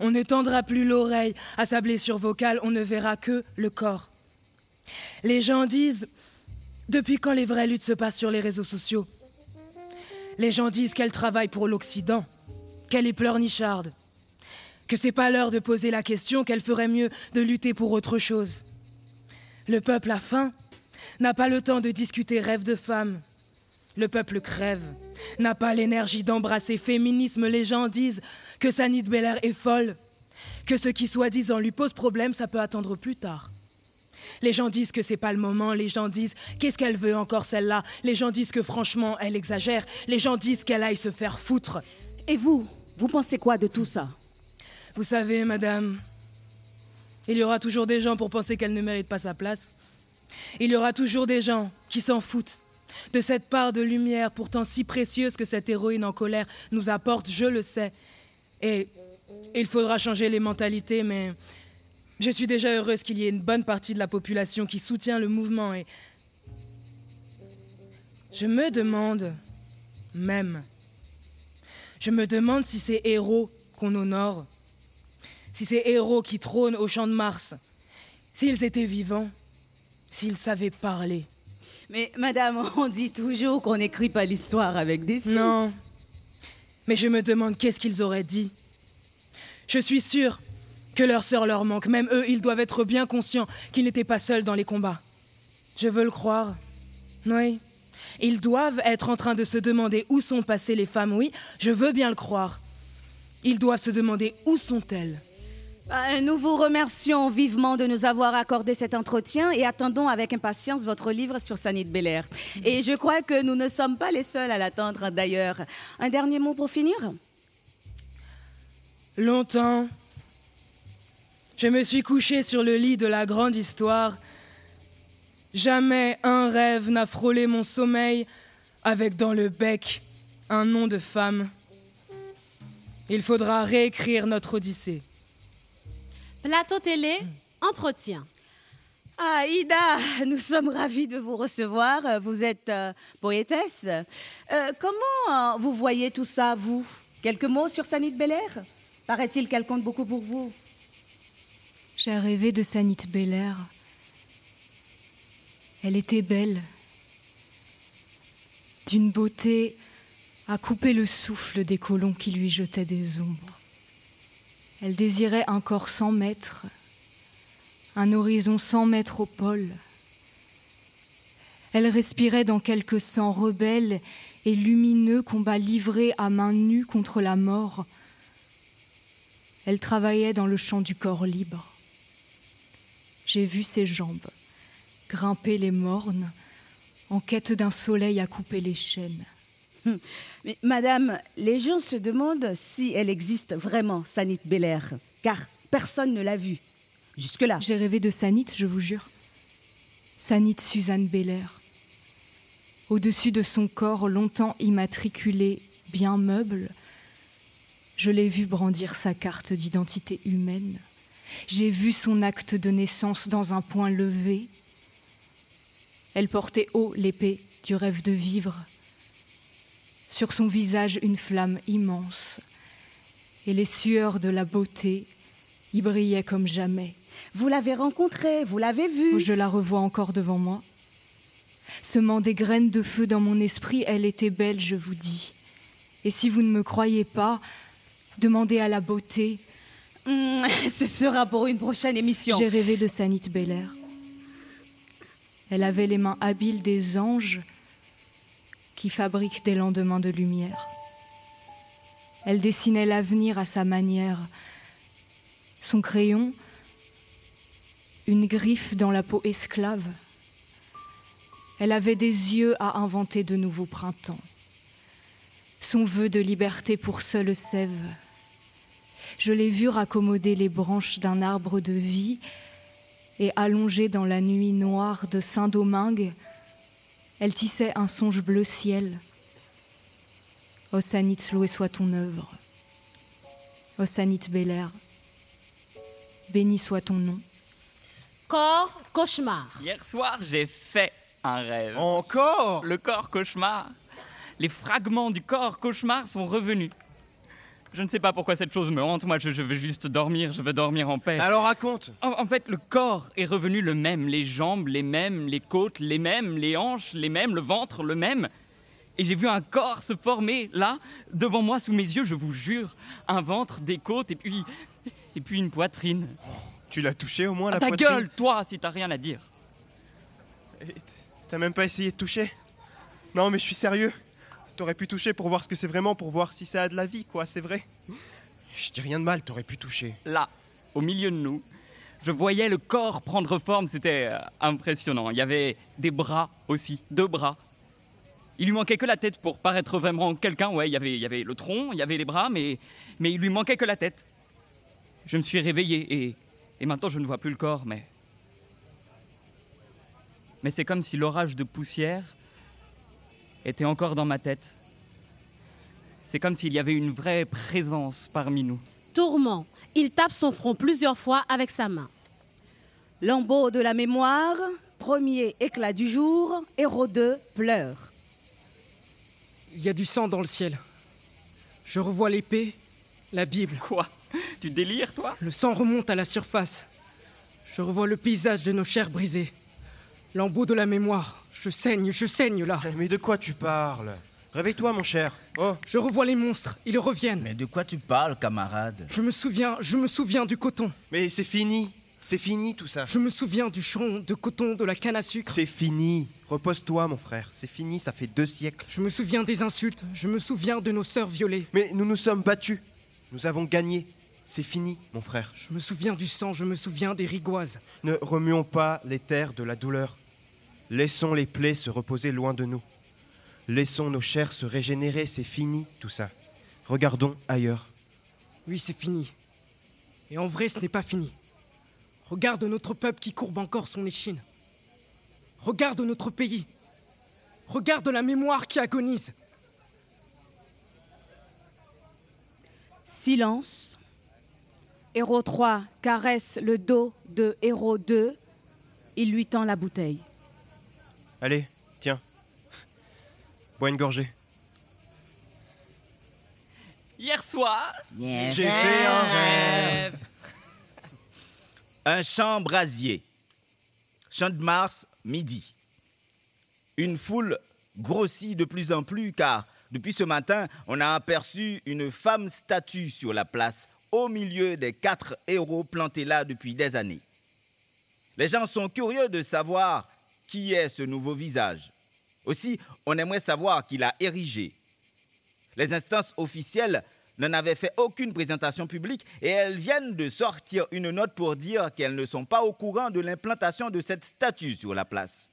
On ne tendra plus l'oreille à sa blessure vocale, on ne verra que le corps. Les gens disent depuis quand les vraies luttes se passent sur les réseaux sociaux? Les gens disent qu'elle travaille pour l'Occident, qu'elle est pleurnicharde, que c'est pas l'heure de poser la question, qu'elle ferait mieux de lutter pour autre chose. Le peuple a faim, n'a pas le temps de discuter rêve de femme. Le peuple crève, n'a pas l'énergie d'embrasser féminisme. Les gens disent que Sanit Belair est folle, que ce qui soi-disant lui pose problème, ça peut attendre plus tard. Les gens disent que c'est pas le moment, les gens disent qu'est-ce qu'elle veut encore celle-là, les gens disent que franchement elle exagère, les gens disent qu'elle aille se faire foutre. Et vous, vous pensez quoi de tout ça? Vous savez, madame, il y aura toujours des gens pour penser qu'elle ne mérite pas sa place. Il y aura toujours des gens qui s'en foutent de cette part de lumière pourtant si précieuse que cette héroïne en colère nous apporte, je le sais. Et il faudra changer les mentalités, mais je suis déjà heureuse qu'il y ait une bonne partie de la population qui soutient le mouvement et je me demande même, je me demande si ces héros qu'on honore, si ces héros qui trônent au champ de Mars, s'ils étaient vivants, s'ils savaient parler. Mais madame, on dit toujours qu'on n'écrit pas l'histoire avec des signes. Non. Mais je me demande qu'est-ce qu'ils auraient dit. Je suis sûre que leur sœur leur manque. Même eux, ils doivent être bien conscients qu'ils n'étaient pas seuls dans les combats. Je veux le croire. Oui. Ils doivent être en train de se demander où sont passées les femmes, oui, je veux bien le croire. Ils doivent se demander où sont-elles. Euh, Nous vous remercions vivement de nous avoir accordé cet entretien et attendons avec impatience votre livre sur Sanit Belair. Et je crois que nous ne sommes pas les seuls à l'attendre d'ailleurs. Un dernier mot pour finir? Longtemps, je me suis couché sur le lit de la grande histoire. Jamais un rêve n'a frôlé mon sommeil avec dans le bec un nom de femme. Il faudra réécrire notre Odyssée. Plateau télé, entretien. Ah, Ida, nous sommes ravis de vous recevoir. Vous êtes euh, poétesse. Euh, comment euh, vous voyez tout ça, vous? Quelques mots sur Sanit Belair? Paraît-il qu'elle compte beaucoup pour vous. J'ai rêvé de Sanit Belair. Elle était belle, d'une beauté à couper le souffle des colons qui lui jetaient des ombres. Elle désirait un corps sans mètres, un horizon sans mètres au pôle. Elle respirait dans quelques sangs rebelles et lumineux combats livrés à main nue contre la mort. Elle travaillait dans le champ du corps libre. J'ai vu ses jambes grimper les mornes en quête d'un soleil à couper les chaînes. Madame, les gens se demandent si elle existe vraiment, Sanit Belair, car personne ne l'a vue. Jusque-là. J'ai rêvé de Sanit, je vous jure. Sanit Suzanne Belair. Au-dessus de son corps longtemps immatriculé, bien meuble, Je l'ai vu brandir sa carte d'identité humaine. J'ai vu son acte de naissance dans un point levé. Elle portait haut l'épée du rêve de vivre. Sur son visage, une flamme immense. Et les sueurs de la beauté y brillaient comme jamais. Vous l'avez rencontrée, vous l'avez vue. Je la revois encore devant moi. Semant des graines de feu dans mon esprit, elle était belle, je vous dis. Et si vous ne me croyez pas, demandez à la beauté. Hmm, ce sera pour une prochaine émission. J'ai rêvé de Sanit Belair. Elle avait les mains habiles des anges qui fabriquent des lendemains de lumière. Elle dessinait l'avenir à sa manière. Son crayon, une griffe dans la peau esclave. Elle avait des yeux à inventer de nouveaux printemps. Son vœu de liberté pour seule sève. Je l'ai vue raccommoder les branches d'un arbre de vie et allongée dans la nuit noire de Saint-Domingue, elle tissait un songe bleu ciel. Osanit, loué soit ton œuvre. Osanit Belair, béni soit ton nom. Corps cauchemar. Hier soir, j'ai fait un rêve. Encore? Le corps cauchemar. Les fragments du corps cauchemar sont revenus. Je ne sais pas pourquoi cette chose me hante. Moi, je, je veux juste dormir. Je veux dormir en paix. Alors raconte En, en fait, le corps est revenu le même. Les jambes, les mêmes. Les côtes, les mêmes. Les hanches, les mêmes. Le ventre, le même. Et j'ai vu un corps se former là, devant moi, sous mes yeux, je vous jure. Un ventre, des côtes et puis. Et puis une poitrine. Tu l'as touché au moins la Ah, ta poitrine gueule, toi, si t'as rien à dire. T'as même pas essayé de toucher? Non, mais je suis sérieux. T'aurais pu toucher pour voir ce que c'est vraiment, pour voir si ça a de la vie, quoi, c'est vrai. Je dis rien de mal, t'aurais pu toucher. Là, au milieu de nous, je voyais le corps prendre forme, c'était euh, impressionnant. Il y avait des bras aussi, deux bras. Il lui manquait que la tête pour paraître vraiment quelqu'un. Ouais, il y avait, il y avait le tronc, il y avait les bras, mais, mais il lui manquait que la tête. Je me suis réveillé et, et maintenant je ne vois plus le corps, mais. Mais c'est comme si l'orage de poussière était encore dans ma tête. C'est comme s'il y avait une vraie présence parmi nous. Tourment. Il tape son front plusieurs fois avec sa main. Lambeau de la mémoire, premier éclat du jour, héros 2 pleure. Il y a du sang dans le ciel. Je revois l'épée, la Bible. Quoi? Tu délires, toi? Le sang remonte à la surface. Je revois le paysage de nos chairs brisées. Lambeau de la mémoire. Je saigne, je saigne là. Mais de quoi tu parles? Réveille-toi, mon cher. Oh. Je revois les monstres, ils reviennent. Mais de quoi tu parles, camarade? Je me souviens, je me souviens du coton. Mais c'est fini. C'est fini tout ça. Je me souviens du champ de coton, de la canne à sucre. C'est fini. Repose-toi, mon frère. C'est fini, ça fait deux siècles. Je me souviens des insultes. Je me souviens de nos sœurs violées. Mais nous nous sommes battus. Nous avons gagné. C'est fini, mon frère. Je me souviens du sang, je me souviens des rigoises. Ne remuons pas les terres de la douleur. Laissons les plaies se reposer loin de nous. Laissons nos chairs se régénérer, c'est fini tout ça. Regardons ailleurs. Oui, c'est fini. Et en vrai, ce n'est pas fini. Regarde notre peuple qui courbe encore son échine. Regarde notre pays. Regarde la mémoire qui agonise. Silence. Héros 3 caresse le dos de Héros 2. Il lui tend la bouteille. Allez, tiens. Bois une gorgée. Hier soir, J'ai fait un rêve. Un champ brasier. Champ de Mars, midi. Une foule grossit de plus en plus car depuis ce matin, on a aperçu une femme statue sur la place au milieu des quatre héros plantés là depuis des années. Les gens sont curieux de savoir qui est ce nouveau visage. Aussi, on aimerait savoir qui l'a érigé. Les instances officielles n'en avaient fait aucune présentation publique et elles viennent de sortir une note pour dire qu'elles ne sont pas au courant de l'implantation de cette statue sur la place.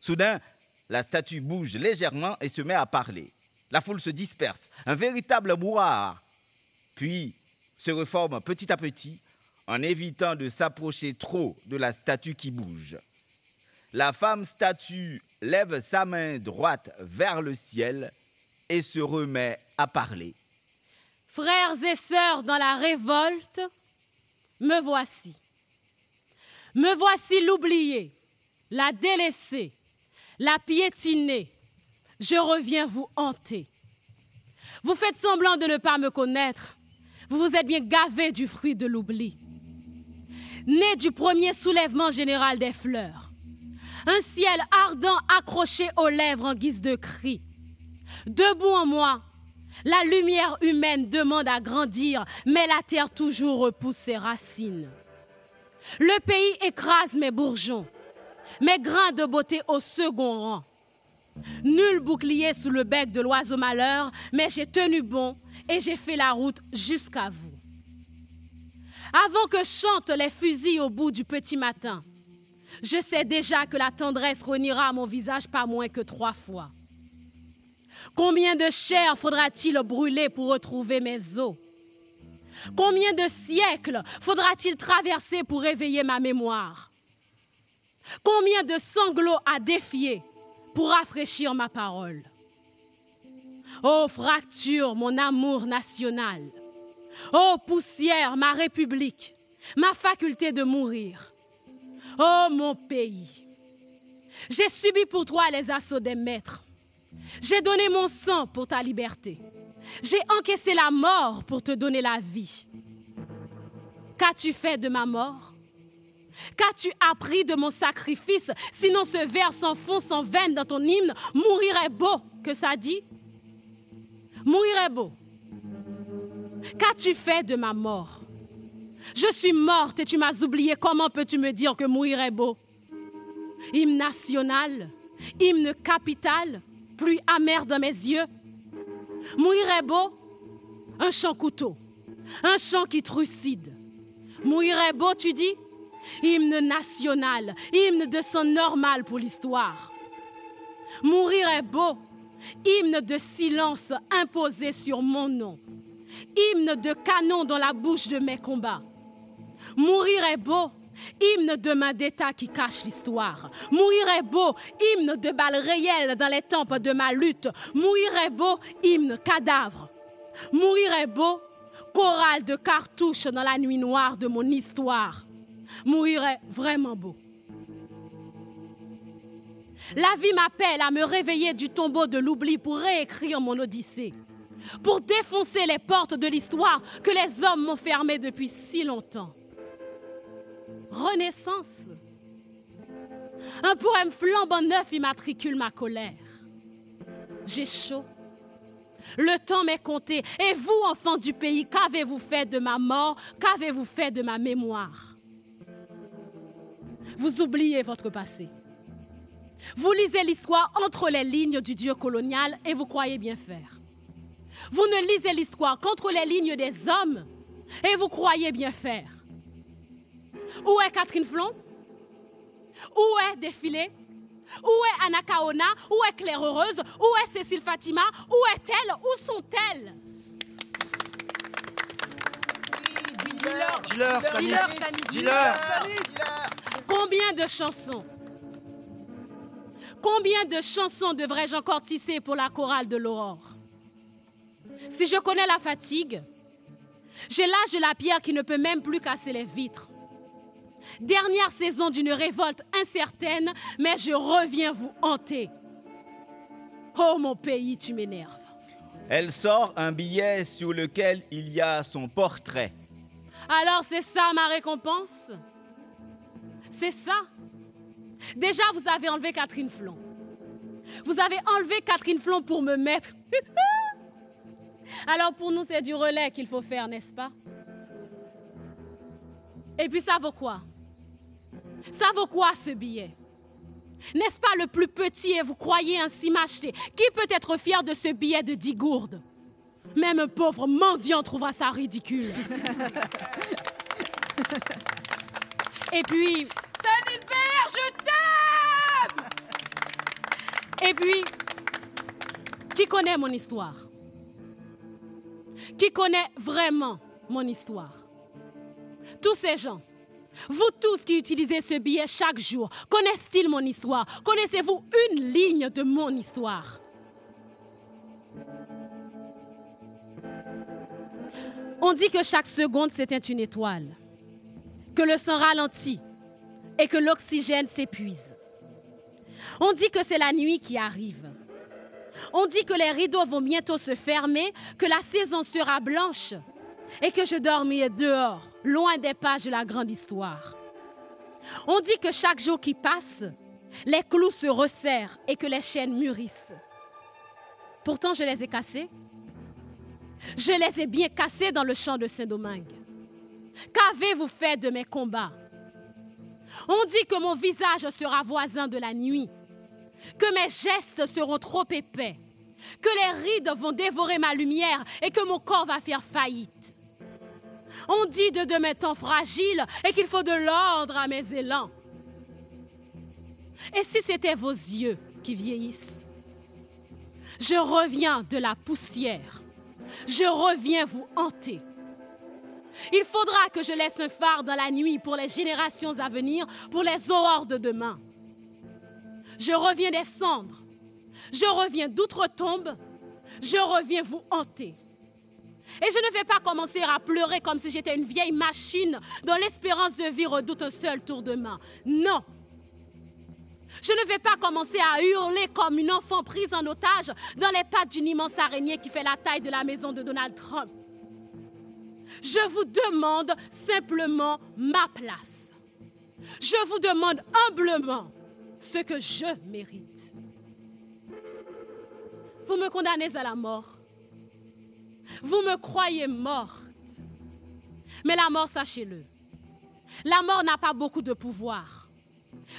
Soudain, la statue bouge légèrement et se met à parler. La foule se disperse, un véritable brouhaha. Puis se reforme petit à petit en évitant de s'approcher trop de la statue qui bouge. La femme statue lève sa main droite vers le ciel et se remet à parler. Frères et sœurs dans la révolte, me voici. Me voici l'oublié, la délaissée, la piétinée. Je reviens vous hanter. Vous faites semblant de ne pas me connaître. Vous vous êtes bien gavé du fruit de l'oubli. Né du premier soulèvement général des fleurs. Un ciel ardent accroché aux lèvres en guise de cri. Debout en moi, la lumière humaine demande à grandir, mais la terre toujours repousse ses racines. Le pays écrase mes bourgeons, mes grains de beauté au second rang. Nul bouclier sous le bec de l'oiseau malheur, mais j'ai tenu bon et j'ai fait la route jusqu'à vous. Avant que chantent les fusils au bout du petit matin, je sais déjà que la tendresse reniera mon visage pas moins que trois fois. Combien de chair faudra-t-il brûler pour retrouver mes os? Combien de siècles faudra-t-il traverser pour réveiller ma mémoire? Combien de sanglots à défier pour rafraîchir ma parole? Oh fracture, mon amour national. Oh poussière, ma république, ma faculté de mourir. Oh mon pays. J'ai subi pour toi les assauts des maîtres. J'ai donné mon sang pour ta liberté. J'ai encaissé la mort pour te donner la vie. Qu'as-tu fait de ma mort? Qu'as-tu appris de mon sacrifice? Sinon ce vers s'enfonce en veine dans ton hymne, mourir est beau, que ça dit? Mourir beau. Qu'as-tu fait de ma mort? Je suis morte et tu m'as oublié. Comment peux-tu me dire que mourir est beau? Hymne national, hymne capital, plus amer dans mes yeux. Mourir est beau, un chant couteau, un chant qui trucide. Mourir est beau, tu dis? Hymne national, hymne de sang normal pour l'histoire. Mourir est beau, hymne de silence imposé sur mon nom, hymne de canon dans la bouche de mes combats. Mourir est beau, hymne de main d'État qui cache l'histoire. Mourir est beau, hymne de balles réelles dans les tempes de ma lutte. Mourir est beau, hymne cadavre. Mourir est beau, chorale de cartouches dans la nuit noire de mon histoire. Mourir est vraiment beau. La vie m'appelle à me réveiller du tombeau de l'oubli pour réécrire mon odyssée, pour défoncer les portes de l'histoire que les hommes m'ont fermées depuis si longtemps. Renaissance. Un poème flambant neuf immatricule ma colère. J'ai chaud. Le temps m'est compté. Et vous, enfants du pays, qu'avez-vous fait de ma mort? Qu'avez-vous fait de ma mémoire? Vous oubliez votre passé. Vous lisez l'histoire entre les lignes du Dieu colonial et vous croyez bien faire. Vous ne lisez l'histoire qu'entre les lignes des hommes et vous croyez bien faire. Où est Catherine Flon? Où est Défilé? Où est Anna Kaona? Où est Claire Heureuse? Où est Cécile Fatima? Où est-elle? Où sont-elles? Dis-leur, dis-leur, Sani, dis-leur. Combien de chansons? Combien de chansons devrais-je encore tisser pour la chorale de l'aurore? Si je connais la fatigue, j'ai l'âge de la pierre qui ne peut même plus casser les vitres. Dernière saison d'une révolte incertaine, mais je reviens vous hanter. Oh mon pays, tu m'énerves. Elle sort un billet sur lequel il y a son portrait. Alors c'est ça ma récompense? C'est ça? Déjà, vous avez enlevé Catherine Flon. Vous avez enlevé Catherine Flon pour me mettre. Alors pour nous, c'est du relais qu'il faut faire, n'est-ce pas? Et puis ça vaut quoi? Ça vaut quoi ce billet? N'est-ce pas le plus petit et vous croyez ainsi m'acheter? Qui peut être fier de ce billet de 10 gourdes? Même un pauvre mendiant trouvera ça ridicule. et puis, Saint-Hilbert, je t'aime! Et puis, qui connaît mon histoire? Qui connaît vraiment mon histoire? Tous ces gens, vous tous qui utilisez ce billet chaque jour, connaissent-ils mon histoire? Connaissez-vous une ligne de mon histoire? On dit que chaque seconde s'éteint une étoile, que le sang ralentit et que l'oxygène s'épuise. On dit que c'est la nuit qui arrive. On dit que les rideaux vont bientôt se fermer, que la saison sera blanche et que je dormirai dehors, loin des pages de la grande histoire. On dit que chaque jour qui passe, les clous se resserrent et que les chaînes mûrissent. Pourtant, je les ai cassés. Je les ai bien cassés dans le champ de Saint-Domingue. Qu'avez-vous fait de mes combats? On dit que mon visage sera voisin de la nuit, que mes gestes seront trop épais, que les rides vont dévorer ma lumière et que mon corps va faire faillite. On dit de demain temps fragile et qu'il faut de l'ordre à mes élans. Et si c'était vos yeux qui vieillissent Je reviens de la poussière. Je reviens vous hanter. Il faudra que je laisse un phare dans la nuit pour les générations à venir, pour les aurores de demain. Je reviens des cendres. Je reviens d'outre-tombe. Je reviens vous hanter. Et je ne vais pas commencer à pleurer comme si j'étais une vieille machine dont l'espérance de vie redoute un seul tour de main. Non. Je ne vais pas commencer à hurler comme une enfant prise en otage dans les pattes d'une immense araignée qui fait la taille de la maison de Donald Trump. Je vous demande simplement ma place. Je vous demande humblement ce que je mérite. Vous me condamnez à la mort. Vous me croyez morte. Mais la mort, sachez-le, la mort n'a pas beaucoup de pouvoir.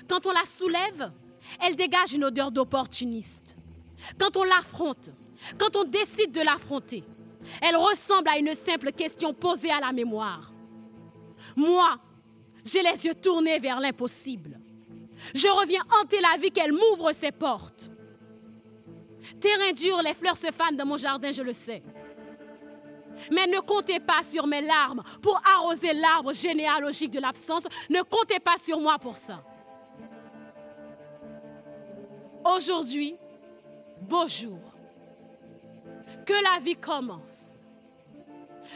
Quand on la soulève, elle dégage une odeur d'opportuniste. Quand on l'affronte, quand on décide de l'affronter, elle ressemble à une simple question posée à la mémoire. Moi, j'ai les yeux tournés vers l'impossible. Je reviens hanter la vie qu'elle m'ouvre ses portes. Terrain dur, les fleurs se fanent dans mon jardin, je le sais. Mais ne comptez pas sur mes larmes pour arroser l'arbre généalogique de l'absence. Ne comptez pas sur moi pour ça. Aujourd'hui, beau jour. Que la vie commence.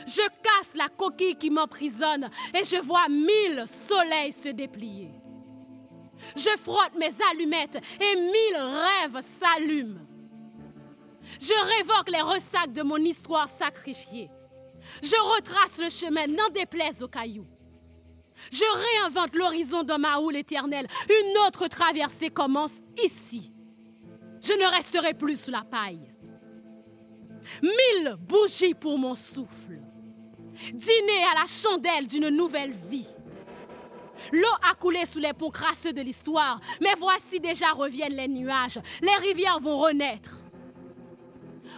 Je casse la coquille qui m'emprisonne et je vois mille soleils se déplier. Je frotte mes allumettes et mille rêves s'allument. Je révoque les ressacs de mon histoire sacrifiée. Je retrace le chemin, n'en déplaise aux cailloux. Je réinvente l'horizon dans ma houle éternelle. Une autre traversée commence ici. Je ne resterai plus sous la paille. Mille bougies pour mon souffle. Dîner à la chandelle d'une nouvelle vie. L'eau a coulé sous les ponts crasseux de l'histoire, mais voici déjà reviennent les nuages. Les rivières vont renaître.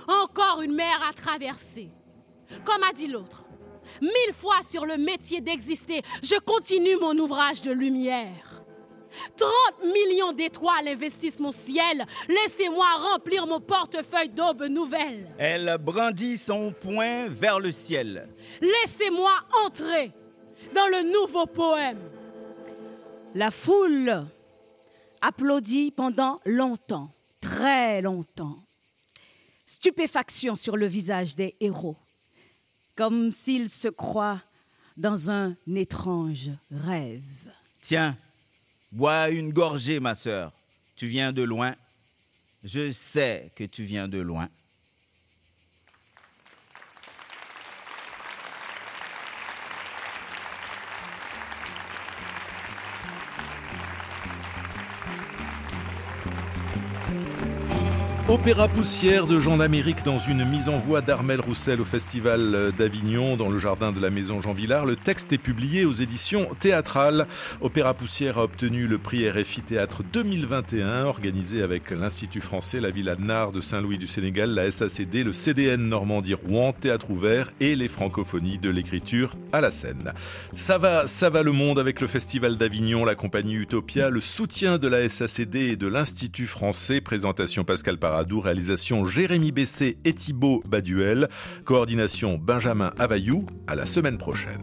Encore une mer à traverser. Comme a dit l'autre, mille fois sur le métier d'exister, je continue mon ouvrage de lumière. 30 millions d'étoiles investissent mon ciel. Laissez-moi remplir mon portefeuille d'aube nouvelle. Elle brandit son poing vers le ciel. Laissez-moi entrer dans le nouveau poème. La foule applaudit pendant longtemps, très longtemps. Stupéfaction sur le visage des héros comme s'il se croient dans un étrange rêve. Tiens, bois une gorgée, ma sœur. Tu viens de loin. Je sais que tu viens de loin. Opéra Poussière de Jean d'Amérique dans une mise en voix d'Armel Roussel au Festival d'Avignon dans le jardin de la Maison Jean Villard. Le texte est publié aux éditions théâtrales. Opéra Poussière a obtenu le prix RFI Théâtre 2021 organisé avec l'Institut français, la Villa Nard de Saint-Louis du Sénégal, la SACD, le CDN Normandie Rouen, Théâtre ouvert et les francophonies de l'écriture à la scène. Ça va, ça va le monde avec le Festival d'Avignon, la compagnie Utopia, le soutien de la SACD et de l'Institut français, présentation Pascal Paradou, réalisation Jérémy Bessé et Thibaut Baduel, coordination Benjamin Availlou. À la semaine prochaine.